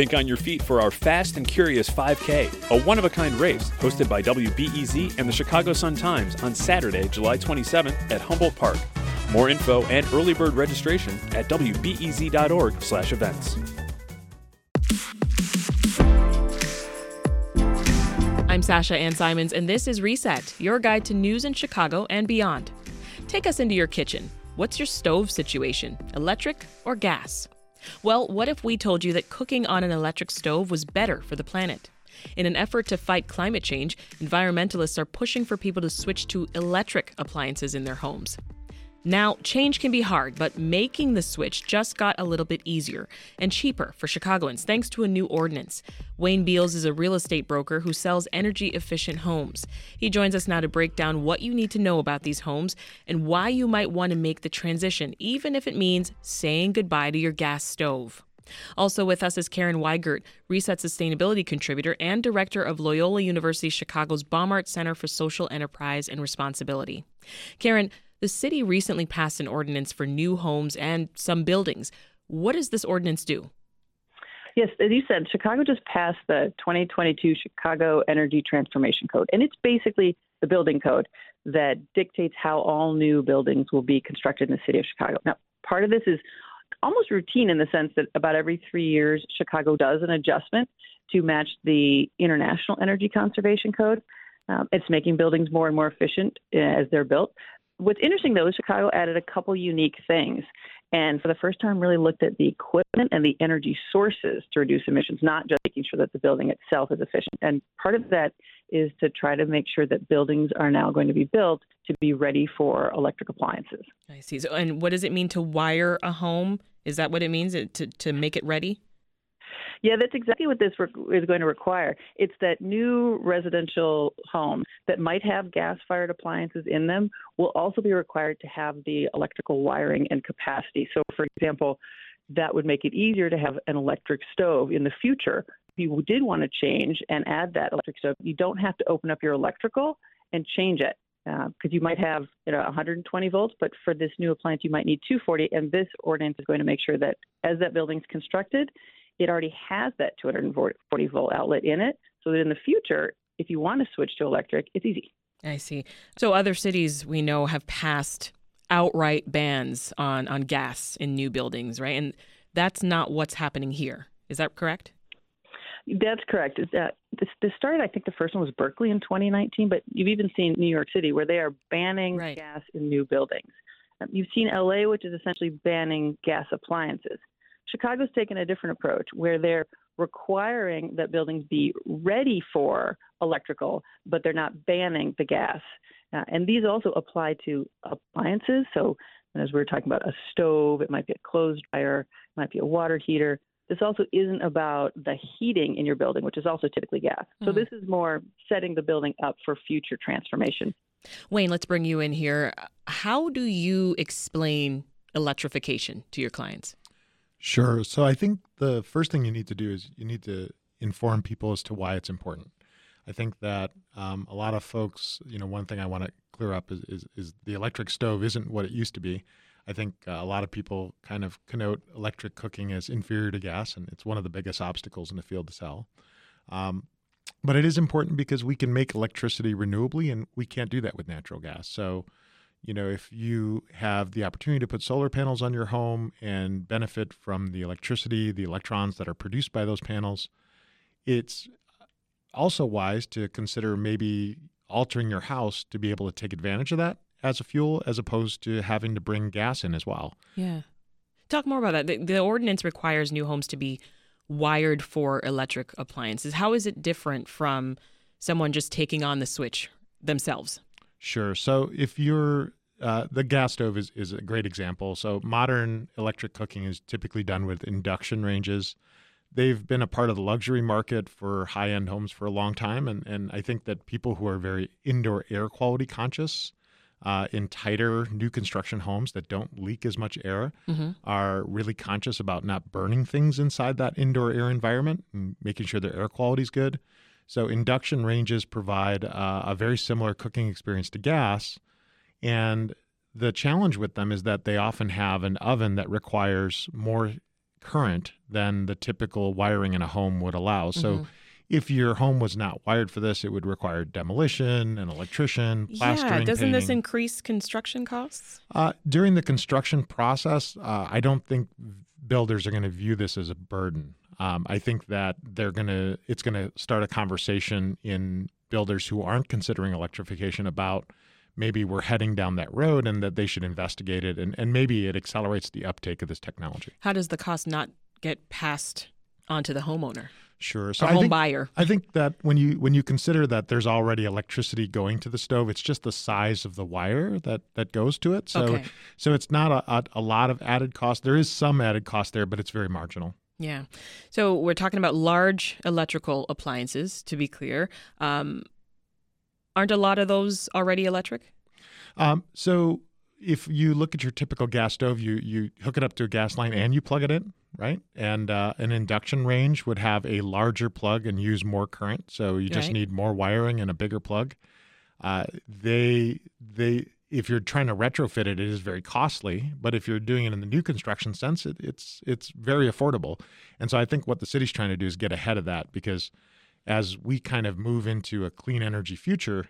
Think on your feet for our Fast and Curious 5K, a one of a kind race hosted by WBEZ and the Chicago Sun Times on Saturday, July 27th at Humboldt Park. More info and early bird registration at wbez.org/events. I'm Sasha Ann Simons, and this is Reset, your guide to news in Chicago and beyond. Take us into your kitchen. What's your stove situation? Electric or gas? Well, what if we told you that cooking on an electric stove was better for the planet? In an effort to fight climate change, environmentalists are pushing for people to switch to electric appliances in their homes. Now, change can be hard, but making the switch just got a little bit easier and cheaper for Chicagoans thanks to a new ordinance. Wayne Beals is a real estate broker who sells energy efficient homes. He joins us now to break down what you need to know about these homes and why you might want to make the transition, even if it means saying goodbye to your gas stove. Also with us is Karen Weigert, Reset Sustainability Contributor and Director of Loyola University Chicago's Baumhart Center for Social Enterprise and Responsibility. Karen, the city recently passed an ordinance for new homes and some buildings. What does this ordinance do? Yes, as you said, Chicago just passed the 2022 Chicago Energy Transformation Code, and it's basically the building code that dictates how all new buildings will be constructed in the city of Chicago. Now, part of this is almost routine in the sense that about every three years, Chicago does an adjustment to match the International Energy Conservation Code. Um, it's making buildings more and more efficient uh, as they're built. What's interesting though is Chicago added a couple unique things, and for the first time, really looked at the equipment and the energy sources to reduce emissions, not just making sure that the building itself is efficient. And part of that is to try to make sure that buildings are now going to be built to be ready for electric appliances. I see. So, and what does it mean to wire a home? Is that what it means to to make it ready? Yeah, that's exactly what this is going to require. It's that new residential home that might have gas fired appliances in them will also be required to have the electrical wiring and capacity. So, for example, that would make it easier to have an electric stove in the future. If you did want to change and add that electric stove, you don't have to open up your electrical and change it because uh, you might have you know 120 volts, but for this new appliance you might need 240. And this ordinance is going to make sure that as that building's constructed, it already has that 240 volt outlet in it so that in the future, if you want to switch to electric, it's easy. I see. So other cities we know have passed outright bans on, on gas in new buildings, right? And that's not what's happening here. Is that correct? That's correct. Uh, this, this started, I think the first one was Berkeley in 2019, but you've even seen New York City where they are banning right. gas in new buildings. You've seen LA, which is essentially banning gas appliances. Chicago's taken a different approach where they're requiring that buildings be ready for electrical, but they're not banning the gas. Uh, and these also apply to appliances. So, as we are talking about a stove, it might be a clothes dryer, it might be a water heater. This also isn't about the heating in your building, which is also typically gas. Mm-hmm. So, this is more setting the building up for future transformation. Wayne, let's bring you in here. How do you explain electrification to your clients? Sure. So I think the first thing you need to do is you need to inform people as to why it's important. I think that um, a lot of folks, you know, one thing I want to clear up is, is, is the electric stove isn't what it used to be. I think uh, a lot of people kind of connote electric cooking as inferior to gas, and it's one of the biggest obstacles in the field to sell. Um, but it is important because we can make electricity renewably, and we can't do that with natural gas. So you know, if you have the opportunity to put solar panels on your home and benefit from the electricity, the electrons that are produced by those panels, it's also wise to consider maybe altering your house to be able to take advantage of that as a fuel as opposed to having to bring gas in as well. Yeah. Talk more about that. The, the ordinance requires new homes to be wired for electric appliances. How is it different from someone just taking on the switch themselves? Sure. So if you're uh, the gas stove is, is a great example. So modern electric cooking is typically done with induction ranges. They've been a part of the luxury market for high end homes for a long time, and and I think that people who are very indoor air quality conscious. Uh, in tighter new construction homes that don't leak as much air mm-hmm. are really conscious about not burning things inside that indoor air environment and making sure their air quality is good. So induction ranges provide uh, a very similar cooking experience to gas, and the challenge with them is that they often have an oven that requires more current than the typical wiring in a home would allow. So. Mm-hmm if your home was not wired for this, it would require demolition, an electrician, plastering. Yeah, doesn't painting. this increase construction costs? Uh, during the construction process, uh, I don't think builders are going to view this as a burden. Um, I think that they're going to it's going to start a conversation in builders who aren't considering electrification about maybe we're heading down that road and that they should investigate it and, and maybe it accelerates the uptake of this technology. How does the cost not get passed onto the homeowner? Sure. So I home think, buyer. I think that when you when you consider that there's already electricity going to the stove, it's just the size of the wire that that goes to it. So okay. so it's not a, a, a lot of added cost. There is some added cost there, but it's very marginal. Yeah. So we're talking about large electrical appliances. To be clear, um, aren't a lot of those already electric? Um, so if you look at your typical gas stove, you you hook it up to a gas line and you plug it in right? And uh, an induction range would have a larger plug and use more current, so you just right. need more wiring and a bigger plug. Uh, they they if you're trying to retrofit it, it is very costly. But if you're doing it in the new construction sense, it, it's it's very affordable. And so I think what the city's trying to do is get ahead of that because as we kind of move into a clean energy future,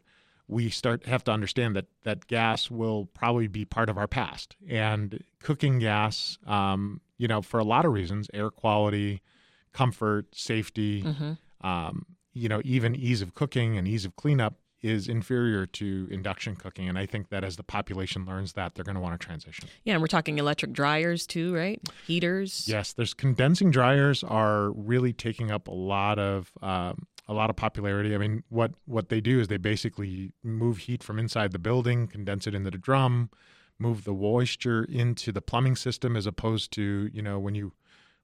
we start have to understand that that gas will probably be part of our past and cooking gas um, you know for a lot of reasons air quality comfort safety mm-hmm. um, you know even ease of cooking and ease of cleanup is inferior to induction cooking and i think that as the population learns that they're going to want to transition. Yeah and we're talking electric dryers too right? Heaters. Yes there's condensing dryers are really taking up a lot of um, a lot of popularity. I mean, what what they do is they basically move heat from inside the building, condense it into the drum, move the moisture into the plumbing system, as opposed to you know when you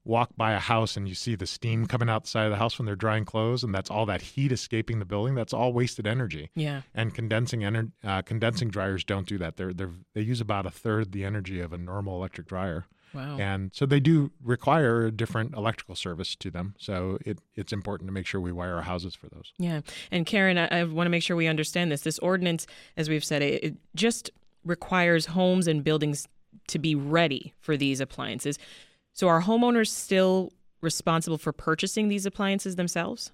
walk by a house and you see the steam coming outside of the house when they're drying clothes, and that's all that heat escaping the building. That's all wasted energy. Yeah. And condensing ener- uh, condensing dryers don't do that. They're they're they use about a third the energy of a normal electric dryer. Wow. And so they do require a different electrical service to them. So it, it's important to make sure we wire our houses for those. Yeah. And Karen, I, I want to make sure we understand this. This ordinance, as we've said, it, it just requires homes and buildings to be ready for these appliances. So are homeowners still responsible for purchasing these appliances themselves?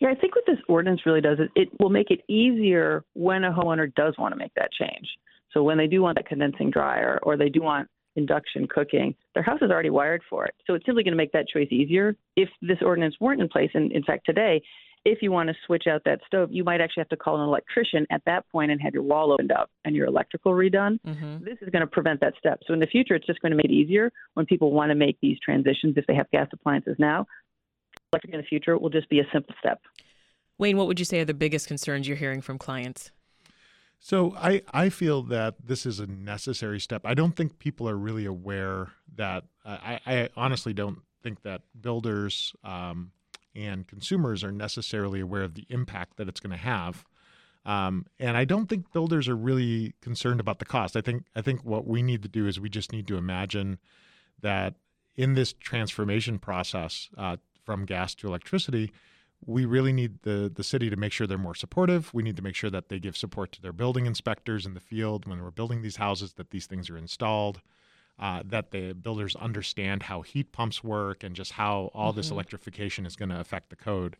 Yeah, I think what this ordinance really does is it will make it easier when a homeowner does want to make that change. So when they do want that condensing dryer or they do want induction cooking, their house is already wired for it. So it's simply going to make that choice easier. If this ordinance weren't in place, and in fact today, if you want to switch out that stove, you might actually have to call an electrician at that point and have your wall opened up and your electrical redone. Mm-hmm. This is going to prevent that step. So in the future, it's just going to make it easier when people want to make these transitions. If they have gas appliances now, electric in the future will just be a simple step. Wayne, what would you say are the biggest concerns you're hearing from clients? So I, I feel that this is a necessary step. I don't think people are really aware that I, I honestly don't think that builders um, and consumers are necessarily aware of the impact that it's going to have. Um, and I don't think builders are really concerned about the cost. I think I think what we need to do is we just need to imagine that in this transformation process uh, from gas to electricity, we really need the the city to make sure they're more supportive. We need to make sure that they give support to their building inspectors in the field when we're building these houses that these things are installed. Uh, that the builders understand how heat pumps work and just how all mm-hmm. this electrification is going to affect the code.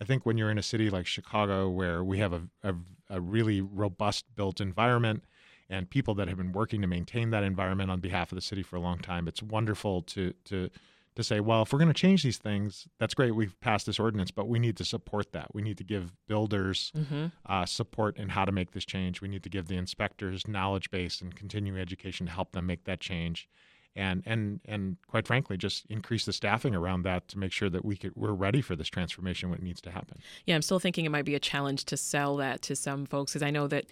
I think when you're in a city like Chicago, where we have a, a, a really robust built environment and people that have been working to maintain that environment on behalf of the city for a long time, it's wonderful to to to say, well, if we're going to change these things, that's great. We've passed this ordinance, but we need to support that. We need to give builders mm-hmm. uh, support in how to make this change. We need to give the inspectors knowledge base and continuing education to help them make that change. And, and and quite frankly, just increase the staffing around that to make sure that we could, we're ready for this transformation when it needs to happen. Yeah, I'm still thinking it might be a challenge to sell that to some folks because I know that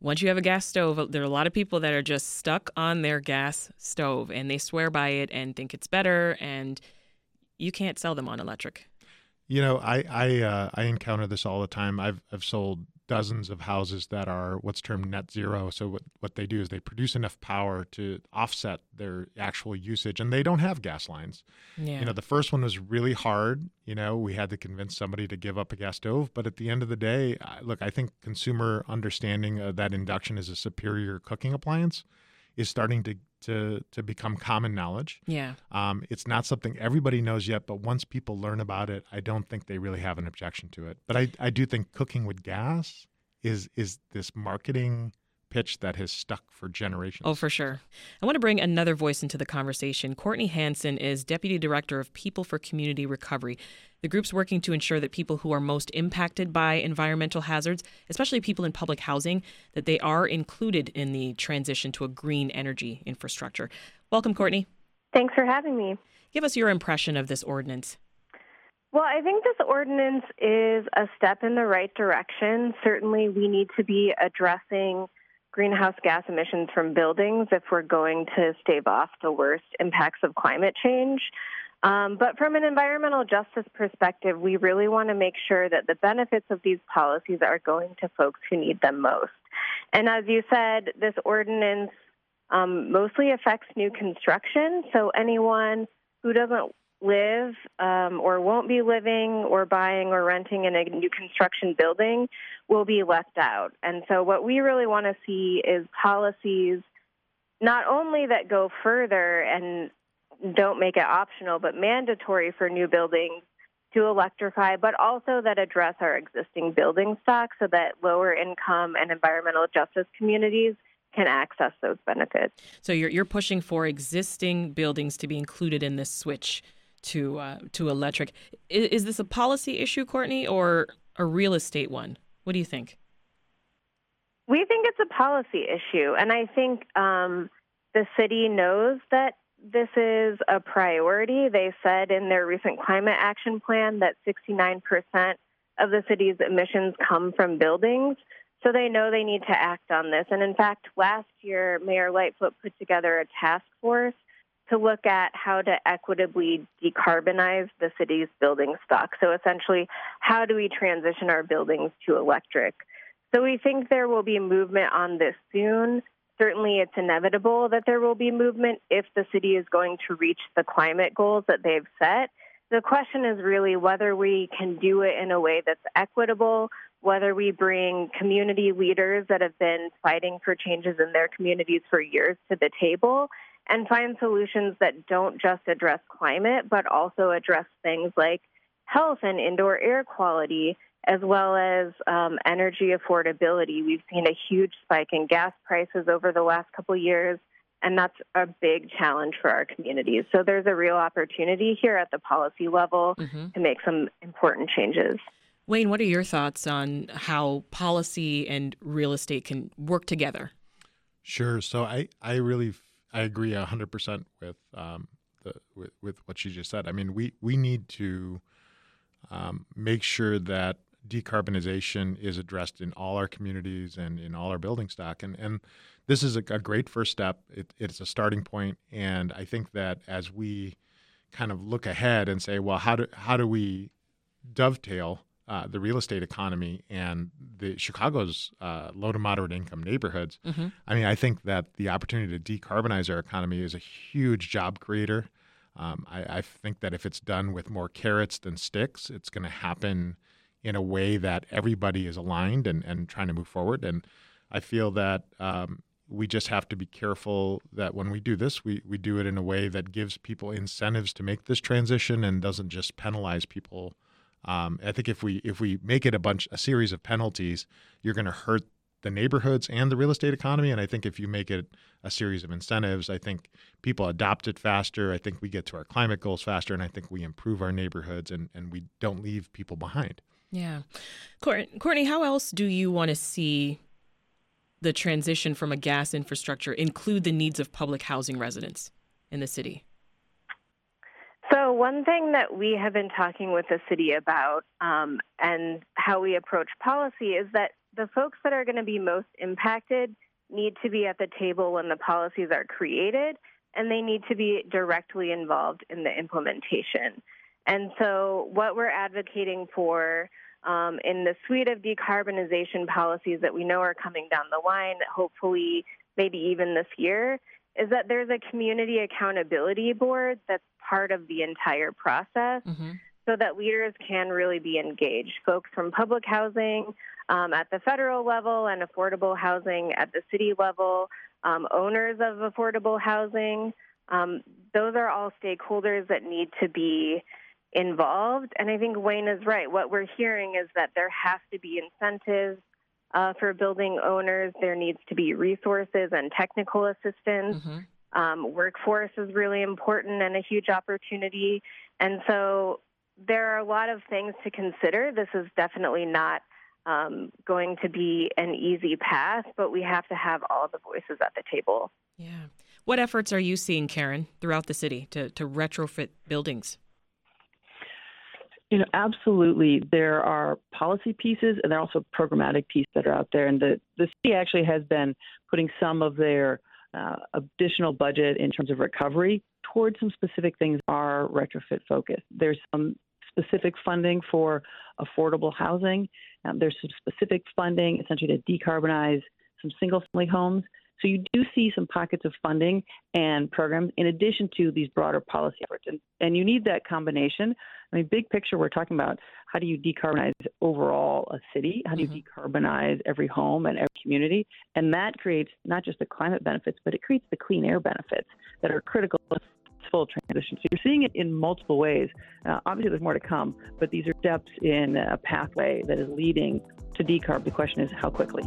once you have a gas stove, there are a lot of people that are just stuck on their gas stove and they swear by it and think it's better, and you can't sell them on electric. You know, I I uh, I encounter this all the time. I've I've sold dozens of houses that are what's termed net zero. So what, what they do is they produce enough power to offset their actual usage and they don't have gas lines. Yeah. You know, the first one was really hard. You know, we had to convince somebody to give up a gas stove. But at the end of the day, look, I think consumer understanding that induction is a superior cooking appliance is starting to to to become common knowledge. Yeah. Um, it's not something everybody knows yet, but once people learn about it, I don't think they really have an objection to it. But I, I do think cooking with gas is is this marketing pitch that has stuck for generations. Oh, for sure. I want to bring another voice into the conversation. Courtney Hanson is Deputy Director of People for Community Recovery. The group's working to ensure that people who are most impacted by environmental hazards, especially people in public housing, that they are included in the transition to a green energy infrastructure. Welcome, Courtney. Thanks for having me. Give us your impression of this ordinance. Well, I think this ordinance is a step in the right direction. Certainly, we need to be addressing greenhouse gas emissions from buildings if we're going to stave off the worst impacts of climate change. Um, but from an environmental justice perspective, we really want to make sure that the benefits of these policies are going to folks who need them most. And as you said, this ordinance um, mostly affects new construction. So anyone who doesn't live um, or won't be living or buying or renting in a new construction building will be left out. And so, what we really want to see is policies not only that go further and don't make it optional, but mandatory for new buildings to electrify, but also that address our existing building stock so that lower income and environmental justice communities can access those benefits. So you're you're pushing for existing buildings to be included in this switch to uh, to electric. Is, is, this a policy issue, Courtney, or a real estate one? What do you think? We think it's a policy issue, and I think um, the city knows that this is a priority. They said in their recent climate action plan that 69% of the city's emissions come from buildings. So they know they need to act on this. And in fact, last year, Mayor Lightfoot put together a task force to look at how to equitably decarbonize the city's building stock. So essentially, how do we transition our buildings to electric? So we think there will be movement on this soon. Certainly, it's inevitable that there will be movement if the city is going to reach the climate goals that they've set. The question is really whether we can do it in a way that's equitable, whether we bring community leaders that have been fighting for changes in their communities for years to the table, and find solutions that don't just address climate, but also address things like health and indoor air quality, as well as um, energy affordability. We've seen a huge spike in gas prices over the last couple years, and that's a big challenge for our communities. So there's a real opportunity here at the policy level mm-hmm. to make some important changes. Wayne, what are your thoughts on how policy and real estate can work together? Sure. So I, I really I agree hundred percent with um, the with, with what she just said. I mean, we we need to um, make sure that decarbonization is addressed in all our communities and in all our building stock, and and this is a, a great first step. It, it's a starting point, and I think that as we kind of look ahead and say, well, how do how do we dovetail uh, the real estate economy and the Chicago's uh, low to moderate income neighborhoods. Mm-hmm. I mean, I think that the opportunity to decarbonize our economy is a huge job creator. Um, I, I, think that if it's done with more carrots than sticks, it's going to happen in a way that everybody is aligned and, and trying to move forward. And I feel that um, we just have to be careful that when we do this, we, we do it in a way that gives people incentives to make this transition and doesn't just penalize people um, I think if we if we make it a bunch a series of penalties, you're going to hurt the neighborhoods and the real estate economy. And I think if you make it a series of incentives, I think people adopt it faster. I think we get to our climate goals faster, and I think we improve our neighborhoods and and we don't leave people behind. Yeah, Courtney, how else do you want to see the transition from a gas infrastructure include the needs of public housing residents in the city? So, one thing that we have been talking with the city about um, and how we approach policy is that the folks that are going to be most impacted need to be at the table when the policies are created and they need to be directly involved in the implementation. And so, what we're advocating for um, in the suite of decarbonization policies that we know are coming down the line, hopefully, maybe even this year, is that there's a community accountability board that's part of the entire process mm-hmm. so that leaders can really be engaged. Folks from public housing um, at the federal level and affordable housing at the city level, um, owners of affordable housing. Um, those are all stakeholders that need to be involved. And I think Wayne is right. What we're hearing is that there has to be incentives uh, for building owners. There needs to be resources and technical assistance. Mm-hmm. Um, workforce is really important and a huge opportunity. And so there are a lot of things to consider. This is definitely not um, going to be an easy path, but we have to have all the voices at the table. Yeah. What efforts are you seeing, Karen, throughout the city to, to retrofit buildings? You know, absolutely. There are policy pieces and there are also programmatic pieces that are out there. And the, the city actually has been putting some of their uh, additional budget in terms of recovery towards some specific things are retrofit focused. There's some specific funding for affordable housing. Um, there's some specific funding essentially to decarbonize some single family homes. So you do see some pockets of funding and programs in addition to these broader policy efforts. And, and you need that combination. I mean, big picture, we're talking about how do you decarbonize overall a city? How do you mm-hmm. decarbonize every home and every community? And that creates not just the climate benefits, but it creates the clean air benefits that are critical to full transition. So you're seeing it in multiple ways. Uh, obviously, there's more to come, but these are steps in a pathway that is leading to decarb. The question is how quickly.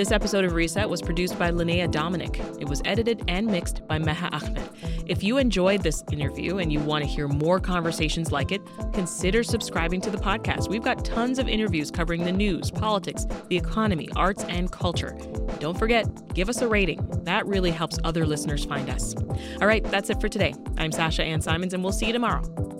This episode of Reset was produced by Linnea Dominic. It was edited and mixed by Meha Ahmed. If you enjoyed this interview and you want to hear more conversations like it, consider subscribing to the podcast. We've got tons of interviews covering the news, politics, the economy, arts, and culture. Don't forget, give us a rating. That really helps other listeners find us. All right, that's it for today. I'm Sasha Ann Simons, and we'll see you tomorrow.